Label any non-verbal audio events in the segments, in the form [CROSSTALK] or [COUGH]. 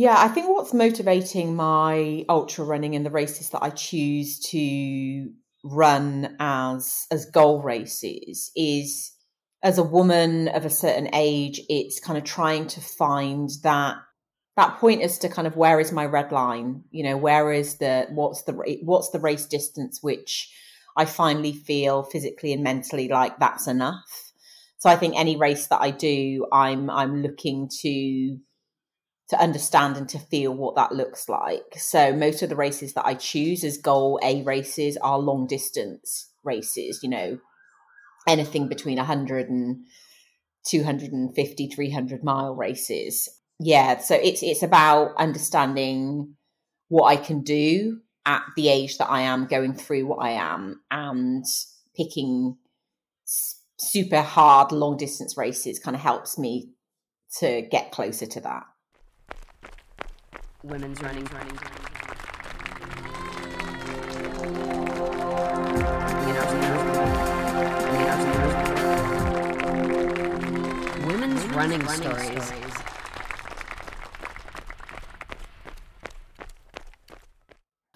Yeah, I think what's motivating my ultra running and the races that I choose to run as as goal races is as a woman of a certain age, it's kind of trying to find that that point as to kind of where is my red line? You know where is the what's the what's the race distance which i finally feel physically and mentally like that's enough? So i think any race that i do i'm i'm looking to to understand and to feel what that looks like so most of the races that i choose as goal a races are long distance races you know anything between 100 and 250 300 mile races yeah, so it's it's about understanding what I can do at the age that I am going through what I am and picking super hard long distance races kind of helps me to get closer to that. Women's running, running, running. Women's running stories.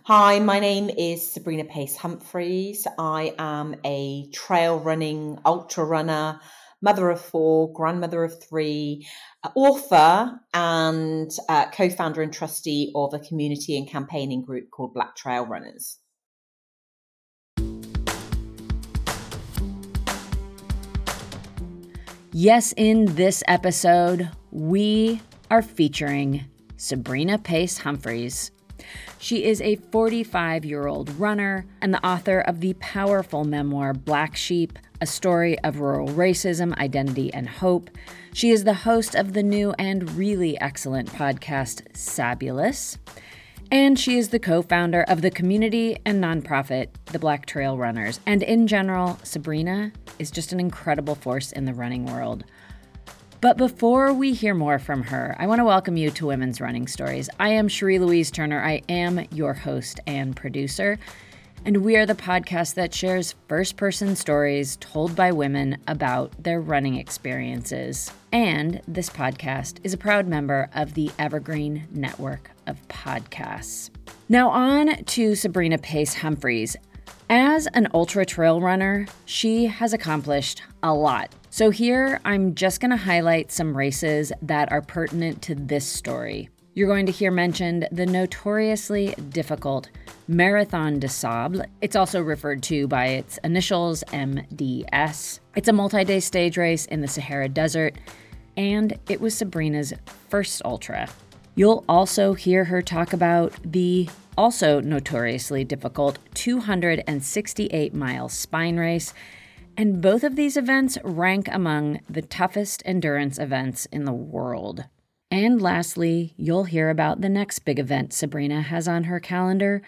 Hi, my name is Sabrina Pace Humphreys. I am a trail running ultra runner, mother of four, grandmother of three, author, and uh, co founder and trustee of a community and campaigning group called Black Trail Runners. Yes, in this episode, we are featuring Sabrina Pace Humphreys. She is a 45 year old runner and the author of the powerful memoir Black Sheep, a story of rural racism, identity, and hope. She is the host of the new and really excellent podcast, Sabulous. And she is the co founder of the community and nonprofit, the Black Trail Runners. And in general, Sabrina is just an incredible force in the running world. But before we hear more from her, I want to welcome you to Women's Running Stories. I am Cherie Louise Turner. I am your host and producer. And we are the podcast that shares first person stories told by women about their running experiences. And this podcast is a proud member of the Evergreen Network of Podcasts. Now, on to Sabrina Pace Humphreys. As an ultra trail runner, she has accomplished a lot so, here I'm just going to highlight some races that are pertinent to this story. You're going to hear mentioned the notoriously difficult Marathon des Sables. It's also referred to by its initials MDS. It's a multi day stage race in the Sahara Desert, and it was Sabrina's first ultra. You'll also hear her talk about the also notoriously difficult 268 mile spine race and both of these events rank among the toughest endurance events in the world. And lastly, you'll hear about the next big event Sabrina has on her calendar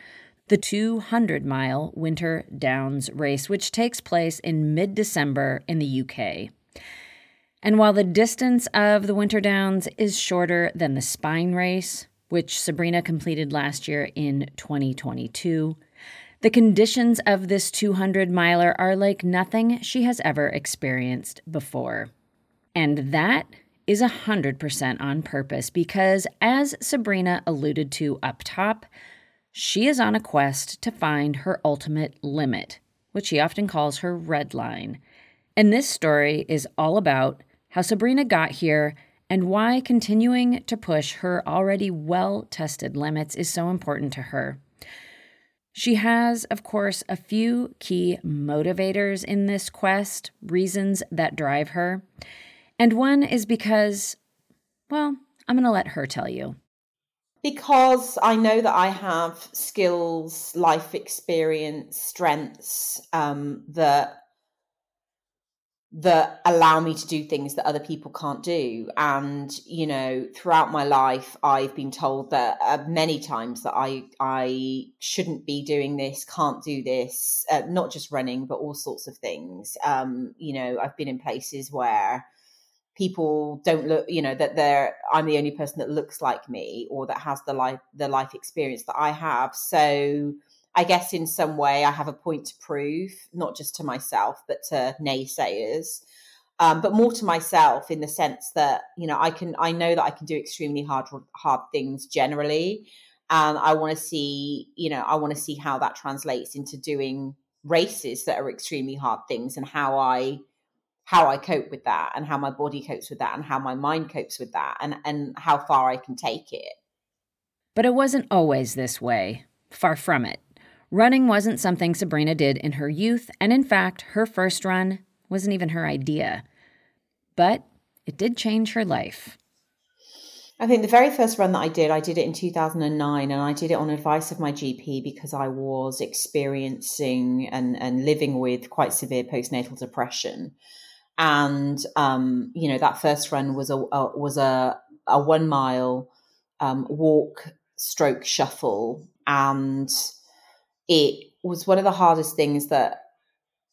the 200 mile Winter Downs race, which takes place in mid December in the UK. And while the distance of the Winter Downs is shorter than the Spine race, which Sabrina completed last year in 2022, the conditions of this 200 miler are like nothing she has ever experienced before. And that is 100% on purpose because, as Sabrina alluded to up top, she is on a quest to find her ultimate limit, which she often calls her red line. And this story is all about how Sabrina got here and why continuing to push her already well tested limits is so important to her. She has, of course, a few key motivators in this quest, reasons that drive her. And one is because, well, I'm going to let her tell you. Because I know that I have skills, life experience, strengths um, that that allow me to do things that other people can't do and you know throughout my life i've been told that uh, many times that i i shouldn't be doing this can't do this uh, not just running but all sorts of things um you know i've been in places where people don't look you know that they're i'm the only person that looks like me or that has the life the life experience that i have so I guess in some way I have a point to prove, not just to myself, but to naysayers. Um, but more to myself in the sense that you know I can I know that I can do extremely hard hard things generally, and I want to see you know I want to see how that translates into doing races that are extremely hard things and how I how I cope with that and how my body copes with that and how my mind copes with that and and how far I can take it. But it wasn't always this way. Far from it. Running wasn't something Sabrina did in her youth, and in fact, her first run wasn't even her idea. But it did change her life. I think the very first run that I did, I did it in 2009, and I did it on advice of my GP because I was experiencing and, and living with quite severe postnatal depression. And um, you know that first run was a, a was a a one mile um, walk stroke shuffle, and it was one of the hardest things that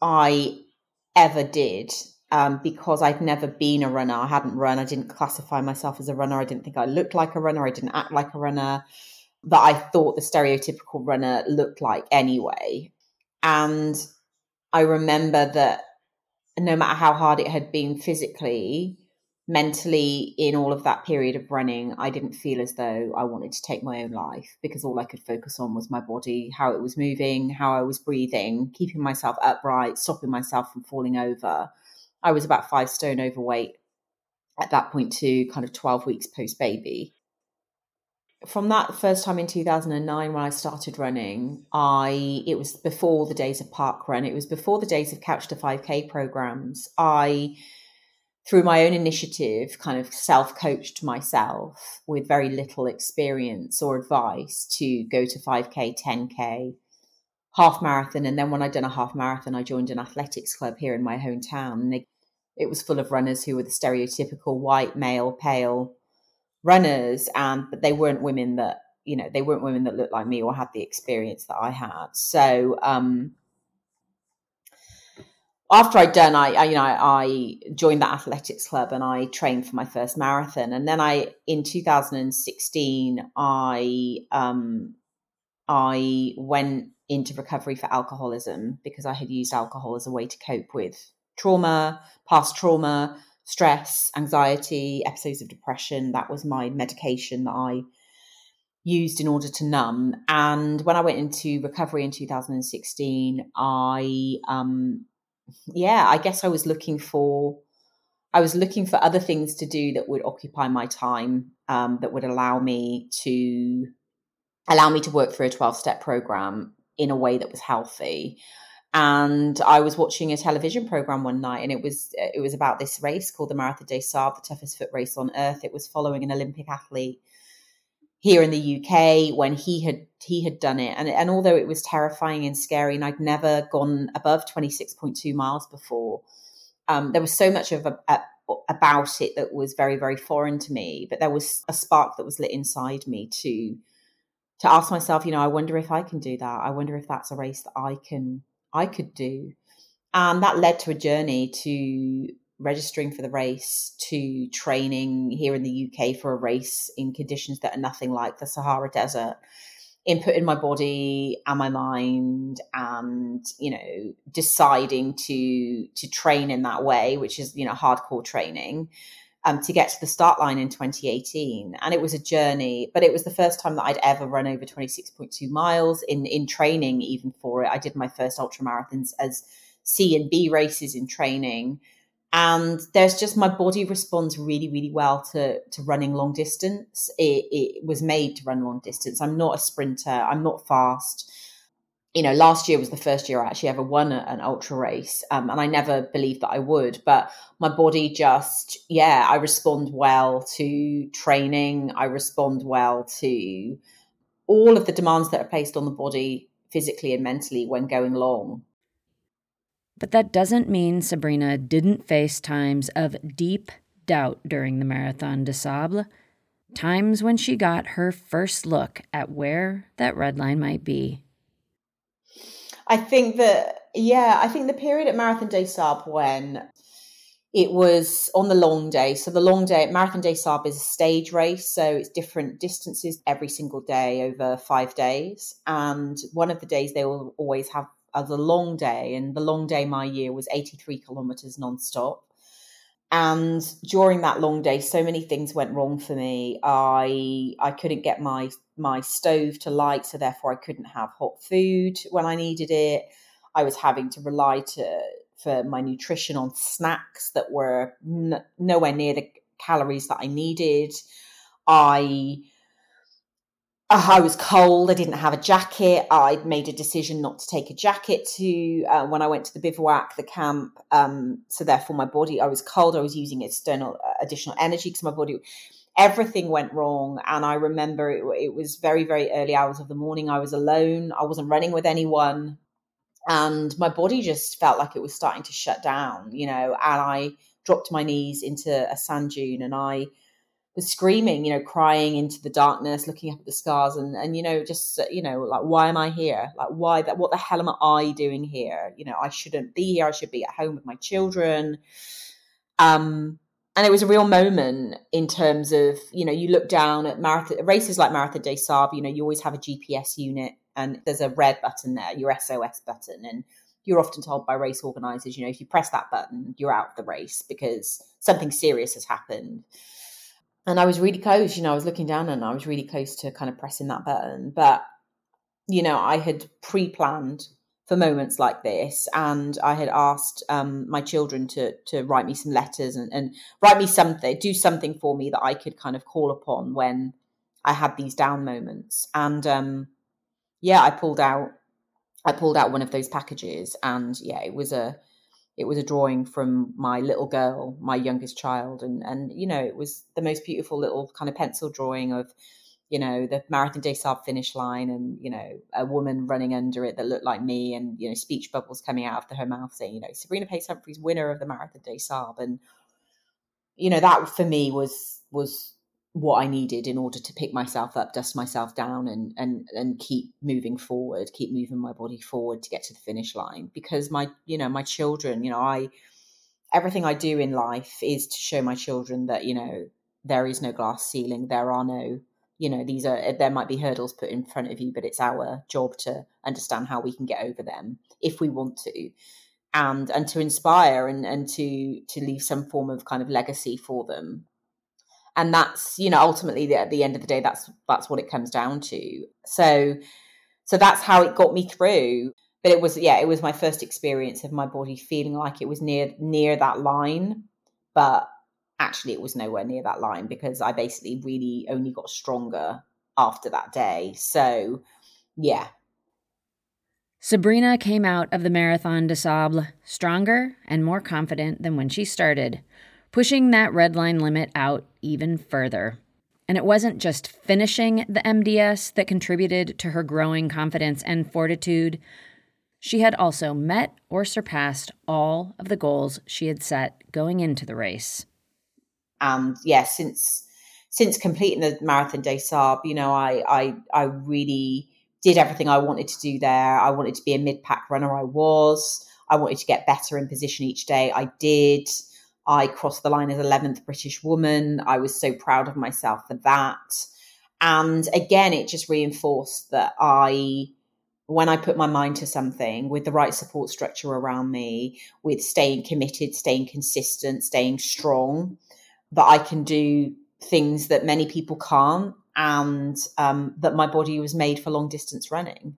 I ever did um, because I'd never been a runner. I hadn't run. I didn't classify myself as a runner. I didn't think I looked like a runner. I didn't act like a runner that I thought the stereotypical runner looked like anyway. And I remember that no matter how hard it had been physically, mentally in all of that period of running, I didn't feel as though I wanted to take my own life because all I could focus on was my body, how it was moving, how I was breathing, keeping myself upright, stopping myself from falling over. I was about five stone overweight at that point, to kind of 12 weeks post baby. From that first time in 2009 when I started running, I it was before the days of park run, it was before the days of couch to 5k programs. I through my own initiative, kind of self coached myself with very little experience or advice to go to 5K, 10K, half marathon. And then when I'd done a half marathon, I joined an athletics club here in my hometown. And it was full of runners who were the stereotypical white, male, pale runners. And but they weren't women that, you know, they weren't women that looked like me or had the experience that I had. So, um, after I'd done, I, I, you know, I joined the athletics club and I trained for my first marathon. And then I, in 2016, I, um, I went into recovery for alcoholism because I had used alcohol as a way to cope with trauma, past trauma, stress, anxiety, episodes of depression. That was my medication that I used in order to numb. And when I went into recovery in 2016, I um, yeah, I guess I was looking for I was looking for other things to do that would occupy my time, um, that would allow me to allow me to work through a 12 step program in a way that was healthy. And I was watching a television program one night, and it was it was about this race called the Marathon des Sables, the toughest foot race on earth. It was following an Olympic athlete here in the UK when he had he had done it. And and although it was terrifying and scary and I'd never gone above 26.2 miles before um, there was so much of a, a, about it that was very very foreign to me. But there was a spark that was lit inside me to to ask myself you know I wonder if I can do that. I wonder if that's a race that I can I could do and that led to a journey to registering for the race to training here in the UK for a race in conditions that are nothing like the Sahara Desert, input in my body and my mind, and you know, deciding to to train in that way, which is you know hardcore training. Um, to get to the start line in 2018. And it was a journey, but it was the first time that I'd ever run over 26.2 miles in, in training, even for it. I did my first ultra marathons as C and B races in training. And there's just my body responds really really well to to running long distance. It, it was made to run long distance. I'm not a sprinter. I'm not fast you know last year was the first year i actually ever won a, an ultra race um, and i never believed that i would but my body just yeah i respond well to training i respond well to all of the demands that are placed on the body physically and mentally when going long But that doesn't mean Sabrina didn't face times of deep doubt during the Marathon des Sables, times when she got her first look at where that red line might be. I think that, yeah, I think the period at Marathon des Sables when it was on the long day. So the long day, Marathon des Sables is a stage race. So it's different distances every single day over five days. And one of the days they will always have uh, as a long day. And the long day my year was 83 kilometers nonstop. And during that long day, so many things went wrong for me. I I couldn't get my my stove to light, so therefore I couldn't have hot food when I needed it. I was having to rely to for my nutrition on snacks that were n- nowhere near the calories that I needed. I I was cold. I didn't have a jacket. I'd made a decision not to take a jacket to uh, when I went to the bivouac, the camp. Um, so therefore, my body, I was cold. I was using external uh, additional energy because my body, everything went wrong. And I remember it, it was very, very early hours of the morning. I was alone. I wasn't running with anyone and my body just felt like it was starting to shut down, you know, and I dropped my knees into a sand dune and I was screaming, you know, crying into the darkness, looking up at the scars and and you know, just you know, like why am I here? Like why that what the hell am I doing here? You know, I shouldn't be here. I should be at home with my children. Um and it was a real moment in terms of, you know, you look down at marathon races like Marathon des Sables, you know, you always have a GPS unit and there's a red button there, your SOS button. And you're often told by race organizers, you know, if you press that button, you're out of the race because something serious has happened. And I was really close, you know, I was looking down and I was really close to kind of pressing that button. But, you know, I had pre planned for moments like this and I had asked um, my children to to write me some letters and, and write me something, do something for me that I could kind of call upon when I had these down moments. And um, yeah, I pulled out I pulled out one of those packages and yeah, it was a it was a drawing from my little girl, my youngest child, and and you know, it was the most beautiful little kind of pencil drawing of, you know, the Marathon des Sables finish line and, you know, a woman running under it that looked like me and, you know, speech bubbles coming out of her mouth saying, you know, Sabrina Pace Humphreys, winner of the Marathon des Sables. And, you know, that for me was was what I needed in order to pick myself up, dust myself down, and and and keep moving forward, keep moving my body forward to get to the finish line. Because my, you know, my children, you know, I everything I do in life is to show my children that you know there is no glass ceiling, there are no, you know, these are there might be hurdles put in front of you, but it's our job to understand how we can get over them if we want to. And and to inspire and, and to to leave some form of kind of legacy for them and that's you know ultimately at the end of the day that's that's what it comes down to. So so that's how it got me through. But it was yeah it was my first experience of my body feeling like it was near near that line. But actually it was nowhere near that line because i basically really only got stronger after that day. So yeah. Sabrina came out of the marathon des sables stronger and more confident than when she started pushing that red line limit out even further. And it wasn't just finishing the MDS that contributed to her growing confidence and fortitude. She had also met or surpassed all of the goals she had set going into the race. And yeah, since since completing the Marathon des Sables, you know, I I I really did everything I wanted to do there. I wanted to be a mid pack runner. I was. I wanted to get better in position each day. I did. I crossed the line as 11th British woman. I was so proud of myself for that. And again, it just reinforced that I, when I put my mind to something with the right support structure around me, with staying committed, staying consistent, staying strong, that I can do things that many people can't and um, that my body was made for long distance running.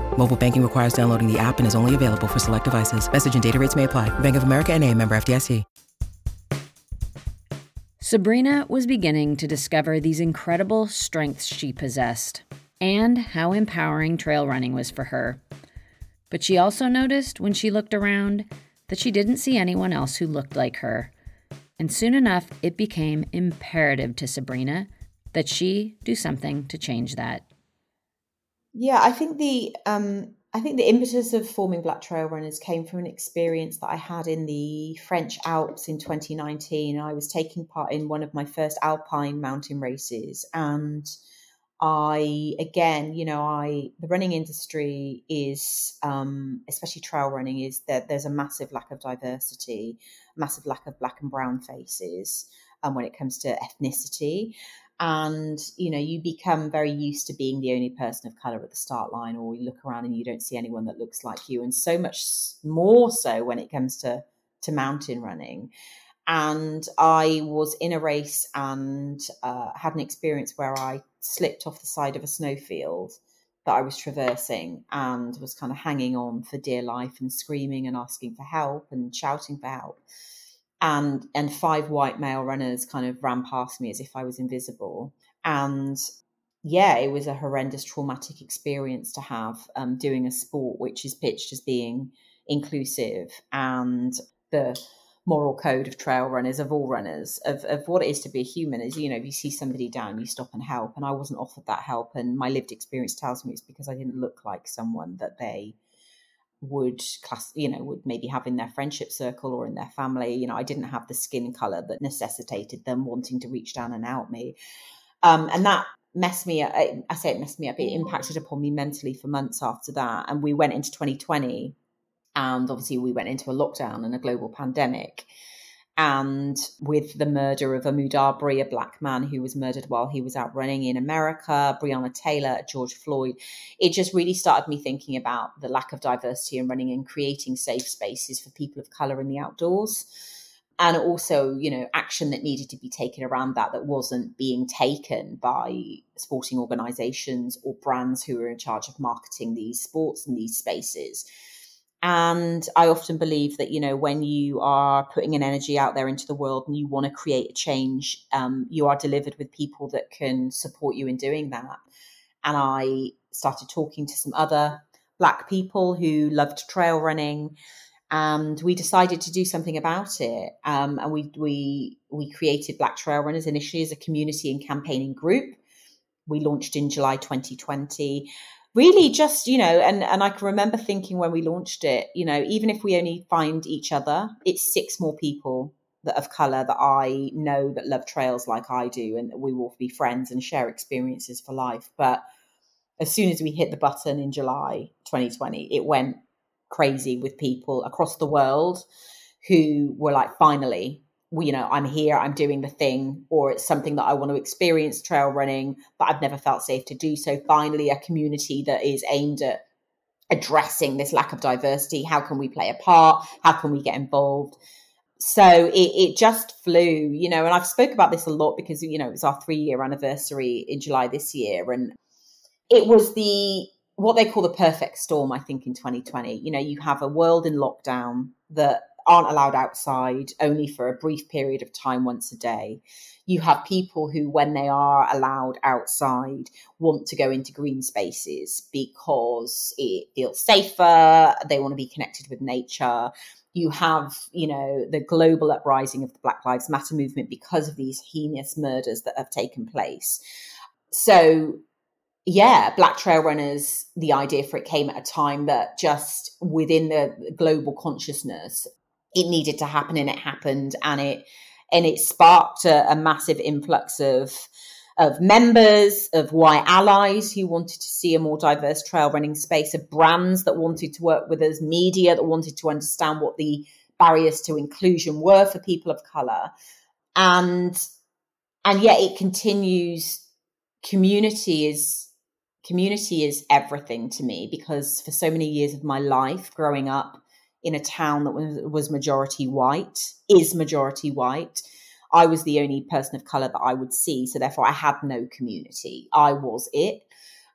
Mobile banking requires downloading the app and is only available for select devices. Message and data rates may apply. Bank of America and a member FDIC. Sabrina was beginning to discover these incredible strengths she possessed and how empowering trail running was for her. But she also noticed when she looked around that she didn't see anyone else who looked like her. And soon enough, it became imperative to Sabrina that she do something to change that. Yeah, I think the um, I think the impetus of forming Black Trail Runners came from an experience that I had in the French Alps in 2019. I was taking part in one of my first alpine mountain races, and I again, you know, I the running industry is, um, especially trail running, is that there's a massive lack of diversity, massive lack of black and brown faces, um, when it comes to ethnicity and you know you become very used to being the only person of color at the start line or you look around and you don't see anyone that looks like you and so much more so when it comes to to mountain running. And i was in a race and uh, had an experience where i slipped off the side of a snowfield that i was traversing and was kind of hanging on for dear life and screaming and asking for help and shouting for help and and five white male runners kind of ran past me as if I was invisible. And yeah, it was a horrendous traumatic experience to have um, doing a sport which is pitched as being inclusive and the moral code of trail runners of all runners of, of what it is to be a human is you know if you see somebody down you stop and help and i wasn't offered that help and my lived experience tells me it's because i didn't look like someone that they would class you know would maybe have in their friendship circle or in their family. You know i didn't have the skin color that necessitated them wanting to reach down and out me. Um, and that messed me up i say it messed me up it impacted upon me mentally for months after that. And we went into 2020 and obviously we went into a lockdown and a global pandemic and with the murder of Ahmaud Arbery, a black man who was murdered while he was out running in America, Breonna Taylor, George Floyd, it just really started me thinking about the lack of diversity in running and creating safe spaces for people of color in the outdoors. And also, you know, action that needed to be taken around that that wasn't being taken by sporting organizations or brands who were in charge of marketing these sports and these spaces. And I often believe that, you know, when you are putting an energy out there into the world and you want to create a change, um, you are delivered with people that can support you in doing that. And I started talking to some other Black people who loved trail running. And we decided to do something about it. Um, and we, we, we created Black Trail Runners initially as a community and campaigning group. We launched in July 2020 really just you know and and i can remember thinking when we launched it you know even if we only find each other it's six more people that of color that i know that love trails like i do and we will be friends and share experiences for life. But as soon as we hit the button in july 2020 it went crazy with people across the world who were like finally you know, I'm here, I'm doing the thing, or it's something that I want to experience trail running, but I've never felt safe to do so. Finally, a community that is aimed at addressing this lack of diversity. How can we play a part? How can we get involved? So it, it just flew, you know, and I've spoke about this a lot because, you know, it was our three year anniversary in July this year. And it was the, what they call the perfect storm, I think, in 2020. You know, you have a world in lockdown that aren't allowed outside only for a brief period of time once a day. You have people who, when they are allowed outside, want to go into green spaces because it feels safer, they want to be connected with nature. You have, you know, the global uprising of the Black Lives Matter movement because of these heinous murders that have taken place. So yeah, Black Trail Runners, the idea for it came at a time that just within the global consciousness, it needed to happen and it happened and it and it sparked a, a massive influx of of members, of white allies who wanted to see a more diverse trail running space, of brands that wanted to work with us, media that wanted to understand what the barriers to inclusion were for people of color. And and yet it continues community is community is everything to me because for so many years of my life growing up in a town that was, majority white, is majority white. I was the only person of color that I would see. So therefore, I had no community. I was it.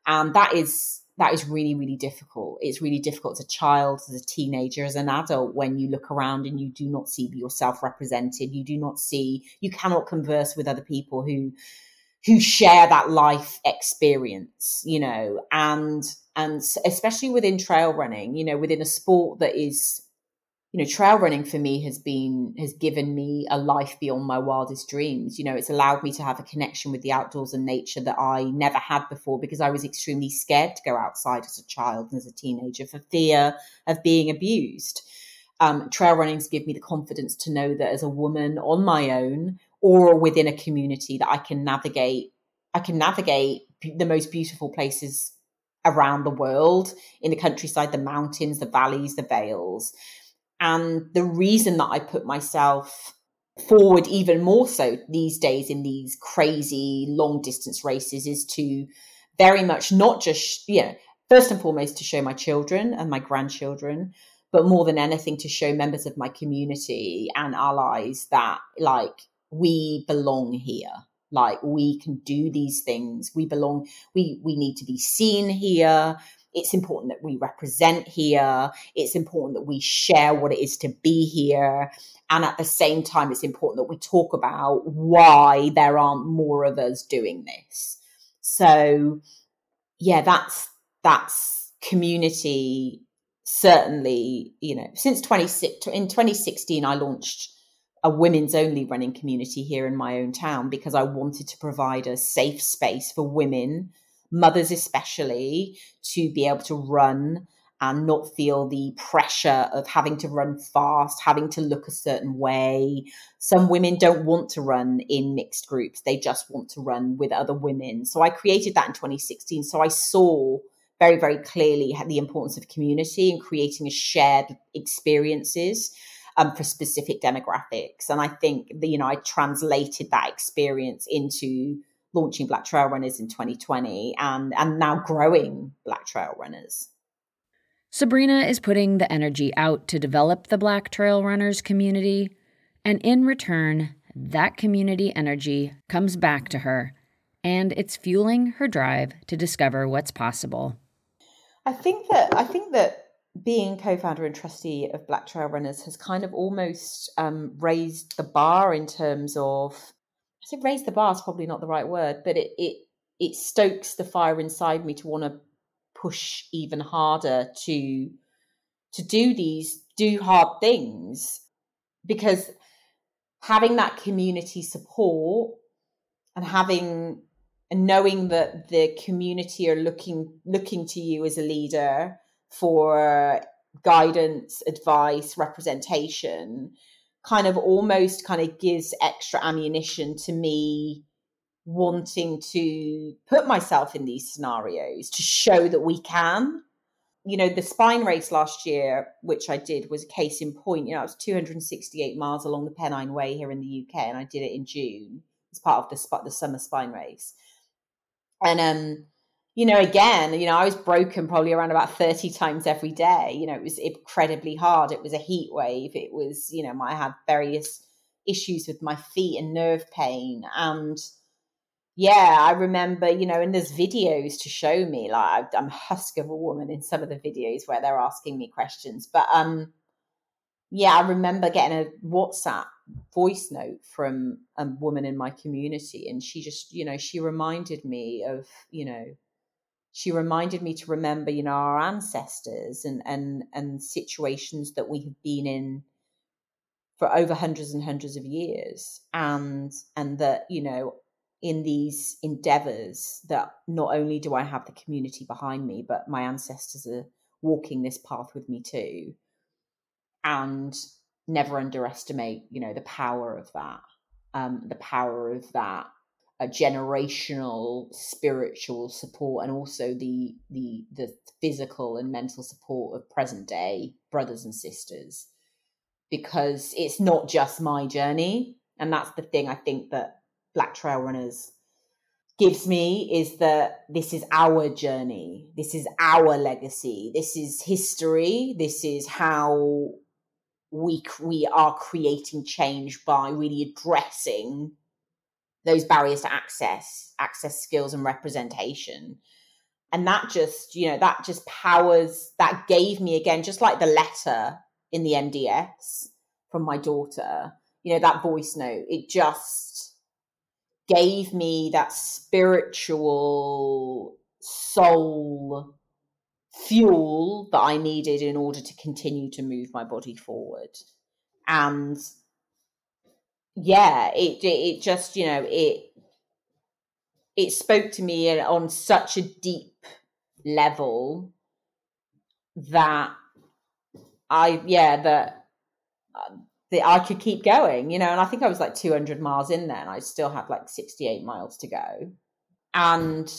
And that is that is really really difficult it's really difficult as a child as a teenager as an adult when you look around and you do not see yourself represented you do not see you cannot converse with other people who who share that life experience you know and and especially within trail running you know within a sport that is you know trail running for me has been has given me a life beyond my wildest dreams. You know it's allowed me to have a connection with the outdoors and nature that i never had before because i was extremely scared to go outside as a child and as a teenager for fear of being abused. Um, trail running's give me the confidence to know that as a woman on my own or within a community that i can navigate i can navigate the most beautiful places around the world in the countryside the mountains the valleys the vales. And the reason that I put myself forward even more so these days in these crazy long distance races is to very much not just, you know, first and foremost to show my children and my grandchildren, but more than anything to show members of my community and allies that like we belong here like we can do these things we belong we we need to be seen here it's important that we represent here. It's important that we share what it is to be here. And at the same time, it's important that we talk about why there aren't more of us doing this. So, yeah, that's that's community certainly you know since 26 in 2016 i launched a women's only running community here in my own town because i wanted to provide a safe space for women mothers especially, to be able to run and not feel the pressure of having to run fast, having to look a certain way. Some women don't want to run in mixed groups, they just want to run with other women. So I created that in 2016. So I saw very, very clearly the importance of community and creating a shared experiences. Um, for specific demographics, and I think the, you know I translated that experience into launching Black Trail Runners in 2020 and, and now growing Black Trail Runners. Sabrina is putting the energy out to develop the Black Trail Runners community, and in return, that community energy comes back to her, and it's fueling her drive to discover what's possible. I think that I think that being co-founder and trustee of Black Trail Runners has kind of almost um, raised the bar in terms of I said raise the bar is probably not the right word, but it it it stokes the fire inside me to want to push even harder to to do these do hard things. Because having that community support and having and knowing that the community are looking looking to you as a leader for guidance advice representation kind of almost kind of gives extra ammunition to me wanting to put myself in these scenarios to show that we can. You know, the spine race last year, which I did, was a case in point. You know, it was 268 miles along the Pennine Way here in the UK, and I did it in June as part of the the summer spine race. And um, you know, again, you know, I was broken probably around about 30 times every day. You know, it was incredibly hard. It was a heat wave. It was, you know, I had various issues with my feet and nerve pain. And yeah, I remember, you know, and there's videos to show me, like I'm husk of a woman in some of the videos where they're asking me questions. But um, yeah, I remember getting a WhatsApp voice note from a woman in my community. And she just, you know, she reminded me of, you know, she reminded me to remember, you know, our ancestors and and and situations that we have been in for over hundreds and hundreds of years, and and that you know, in these endeavors, that not only do I have the community behind me, but my ancestors are walking this path with me too, and never underestimate, you know, the power of that, um, the power of that a generational spiritual support and also the the the physical and mental support of present day brothers and sisters. Because it's not just my journey and that's the thing i think that black trail runners gives me is that this is our journey this is our legacy this is history this is how we we are creating change by really addressing those barriers to access, access skills and representation. and that just you know that just powers that gave me again just like the letter in the MDS from my daughter you know that voice note it just gave me that spiritual soul fuel that I needed in order to continue to move my body forward and yeah it it just you know it it spoke to me on such a deep level that I yeah that uh, that I could keep going, you know. And I think I was like 200 miles in there, and I still had like 68 miles to go. And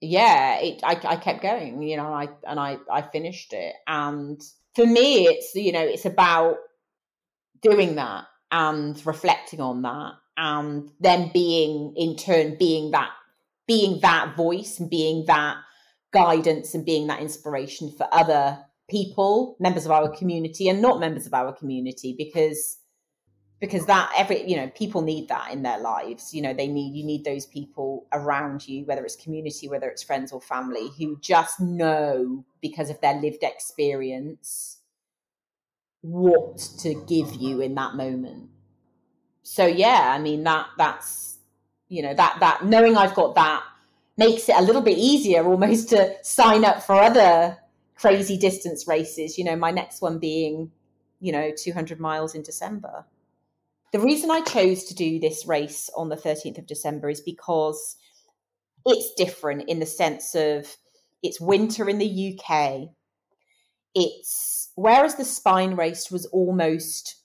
yeah, it I, I kept going, you know. And I and I I finished it. And for me, it's you know it's about doing that and reflecting on that and then being in turn being that being that voice and being that guidance and being that inspiration for other people members of our community and not members of our community because because that every you know people need that in their lives. You know they need you need those people around you whether it's community whether it's friends or family who just know because of their lived experience what to give you in that moment. So yeah i mean that that's you know that that knowing i've got that makes it a little bit easier almost to sign up for other crazy distance races you know my next one being you know 200 miles in december. The reason i chose to do this race on the 13th of december is because it's different in the sense of it's winter in the uk it's whereas the spine race was almost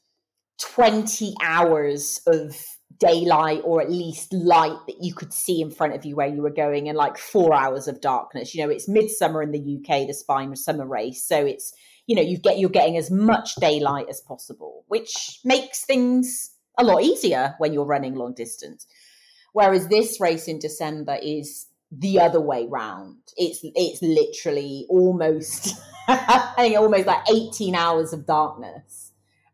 20 hours of daylight or at least light that you could see in front of you where you were going and like four hours of darkness. You know it's midsummer in the uk the spine summer race so it's you know you get you're getting as much daylight as possible which makes things a lot easier when you're running long distance. Whereas this race in december is the other way round it's it's literally almost [LAUGHS] i think almost like 18 hours of darkness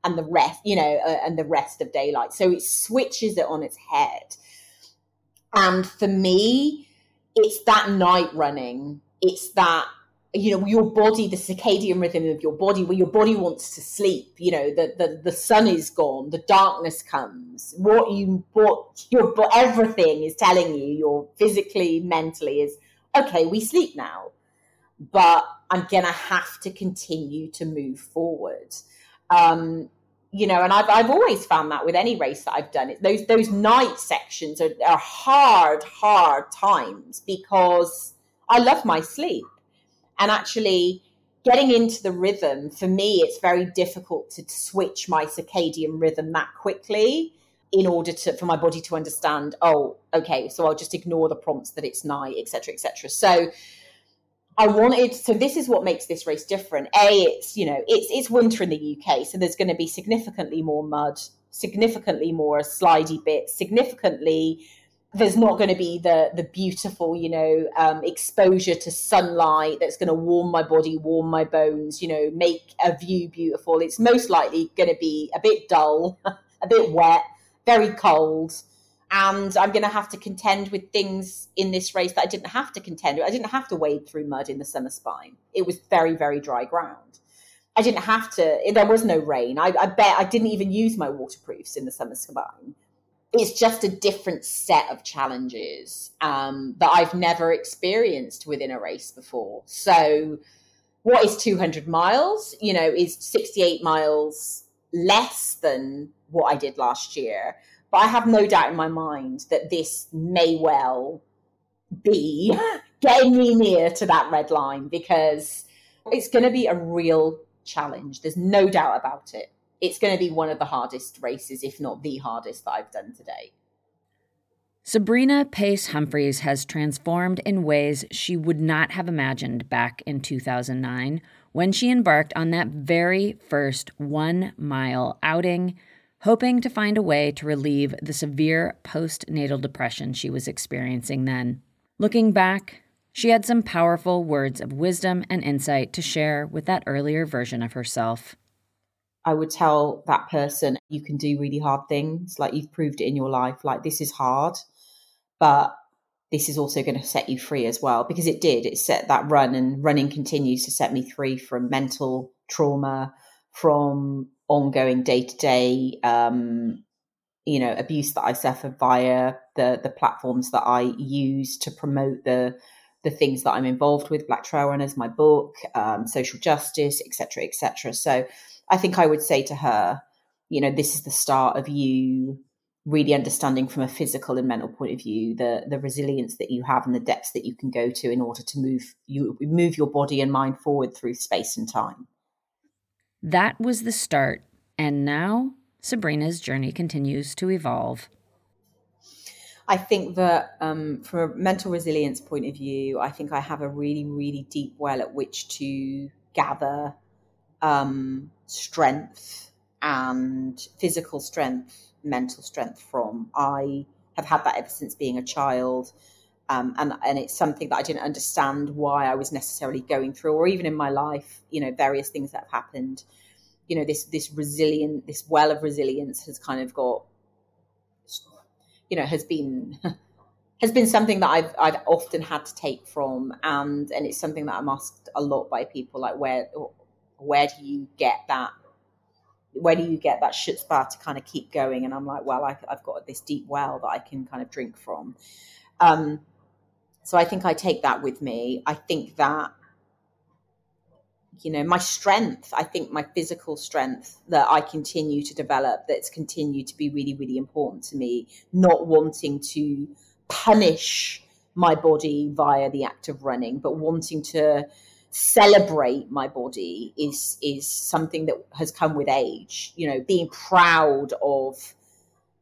and the rest, you know, uh, and the rest of daylight. So it switches it on its head. And for me, it's that night running. It's that you know your body the circadian rhythm of your body where your body wants to sleep you know the the, the sun is gone the darkness comes. What you what your everything is telling you your physically mentally is okay we sleep now but i'm gonna have to continue to move forward. Um, you know, and I've I've always found that with any race that I've done, it, those those night sections are, are hard, hard times because I love my sleep, and actually getting into the rhythm for me, it's very difficult to switch my circadian rhythm that quickly in order to for my body to understand. Oh, okay, so I'll just ignore the prompts that it's night, etc., etc. So I wanted so this is what makes this race different. A, it's you know it's it's winter in the UK, so there's going to be significantly more mud, significantly more slidey bits, significantly there's not going to be the the beautiful you know um, exposure to sunlight that's going to warm my body, warm my bones, you know, make a view beautiful. It's most likely going to be a bit dull, [LAUGHS] a bit wet, very cold and I'm going to have to contend with things in this race that I didn't have to contend with. I didn't have to wade through mud in the summer spine. It was very, very dry ground. I didn't have to. There was no rain. I, I bet I didn't even use my waterproofs in the summer spine. It's just a different set of challenges um, that I've never experienced within a race before. So, what is 200 miles? You know, is 68 miles less than what I did last year but I have no doubt in my mind that this may well be [LAUGHS] getting me near to that red line because it's going to be a real challenge. There's no doubt about it. It's going to be one of the hardest races, if not the hardest, that I've done today. Sabrina Pace Humphreys has transformed in ways she would not have imagined back in 2009 when she embarked on that very first one mile outing hoping to find a way to relieve the severe postnatal depression she was experiencing then. Looking back, she had some powerful words of wisdom and insight to share with that earlier version of herself. I would tell that person, you can do really hard things. Like you've proved it in your life. Like this is hard, but this is also going to set you free as well because it did it set that run and running continues to set me free from mental trauma from ongoing day to day you know abuse that i suffered via the the platforms that i use to promote the the things that i'm involved with black trail runners my book um, social justice etc etc so i think i would say to her you know this is the start of you really understanding from a physical and mental point of view the the resilience that you have and the depths that you can go to in order to move you move your body and mind forward through space and time. That was the start, and now Sabrina's journey continues to evolve. I think that um, from a mental resilience point of view, I think I have a really, really deep well at which to gather um, strength and physical strength mental strength from. I have had that ever since being a child. Um, and and it's something that I didn't understand why I was necessarily going through, or even in my life, you know, various things that have happened. You know, this this resilient, this well of resilience has kind of got, you know, has been [LAUGHS] has been something that I've I've often had to take from, and and it's something that I'm asked a lot by people, like where where do you get that where do you get that chutzpah to kind of keep going? And I'm like, well, I, have got this deep well that I can kind of drink from. Um, so I think I take that with me. I think that, you know, my strength, I think my physical strength that I continue to develop, that's continued to be really, really important to me, not wanting to punish my body via the act of running, but wanting to celebrate my body is is something that has come with age you know being proud of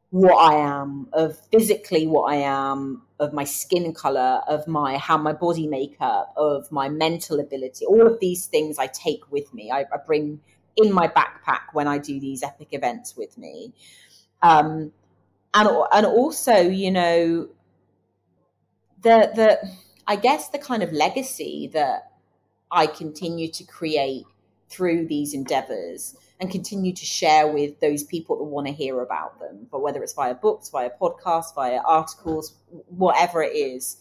what i am of physically what i am of my skin color of my how my body makeup of my mental ability all of these things i take with me. I, I bring in my backpack when i do these epic events with me. Um and and also you know the the i guess the kind of legacy that I continue to create through these endeavors and continue to share with those people that want to hear about them, but whether it's via books, via podcasts, via articles, whatever it is,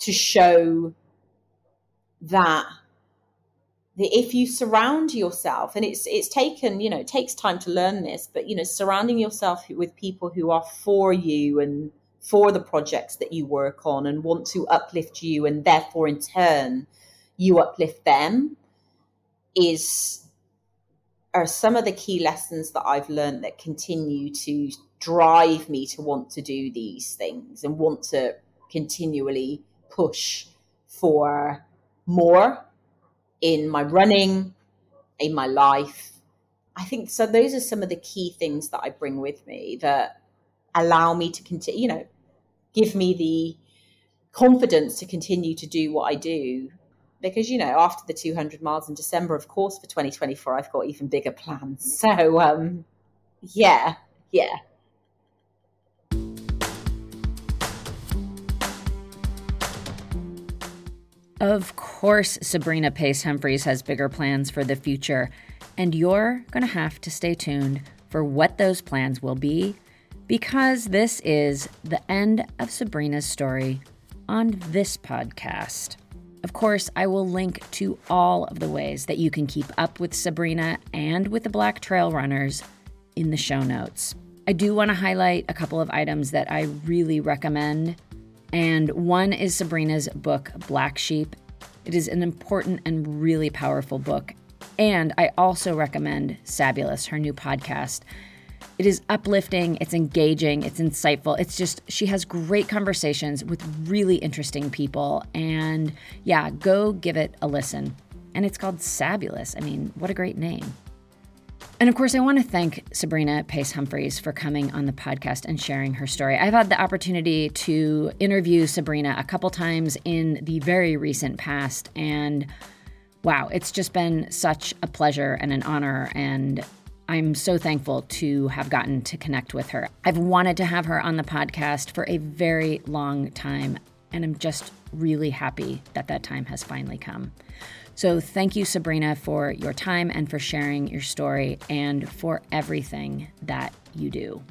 to show that if you surround yourself and it's it's taken you know it takes time to learn this but you know surrounding yourself with people who are for you and for the projects that you work on and want to uplift you and therefore in turn you uplift them is are some of the key lessons that I've learned that continue to drive me to want to do these things and want to continually push for more in my running, in my life. I think so. Those are some of the key things that I bring with me that allow me to continue, you know, give me the confidence to continue to do what I do because you know after the 200 miles in December, of course, for 2024, I've got even bigger plans. [LAUGHS] So um, yeah, yeah. Of course, Sabrina Pace Humphreys has bigger plans for the future, and you're going to have to stay tuned for what those plans will be because this is the end of Sabrina's story on this podcast. Of course, I will link to all of the ways that you can keep up with Sabrina and with the Black Trail Runners in the show notes. I do want to highlight a couple of items that I really recommend. And one is Sabrina's book, Black Sheep. It is an important and really powerful book. And I also recommend Sabulous, her new podcast. It is uplifting, it's engaging, it's insightful. It's just, she has great conversations with really interesting people. And yeah, go give it a listen. And it's called Sabulous. I mean, what a great name. And of course, I want to thank Sabrina Pace Humphreys for coming on the podcast and sharing her story. I've had the opportunity to interview Sabrina a couple times in the very recent past. And wow, it's just been such a pleasure and an honor. And I'm so thankful to have gotten to connect with her. I've wanted to have her on the podcast for a very long time, and I'm just really happy that that time has finally come. So, thank you, Sabrina, for your time and for sharing your story and for everything that you do.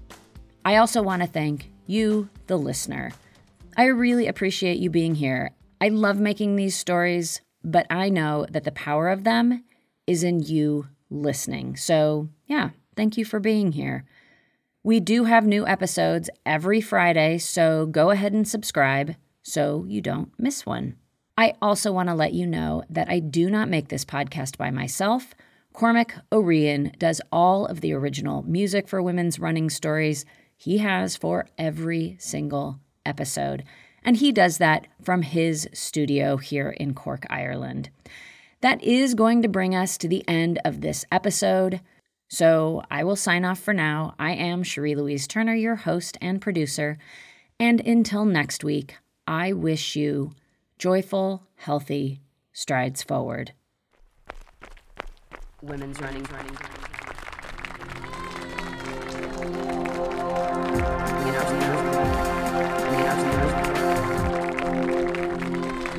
I also want to thank you, the listener. I really appreciate you being here. I love making these stories, but I know that the power of them is in you listening. So, yeah, thank you for being here. We do have new episodes every Friday, so go ahead and subscribe so you don't miss one. I also want to let you know that I do not make this podcast by myself. Cormac O'Rian does all of the original music for women's running stories. He has for every single episode. And he does that from his studio here in Cork, Ireland. That is going to bring us to the end of this episode. So I will sign off for now. I am Cherie Louise Turner, your host and producer. And until next week, I wish you joyful, healthy strides forward. Women's running, running, running.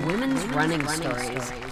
Women's running, stories.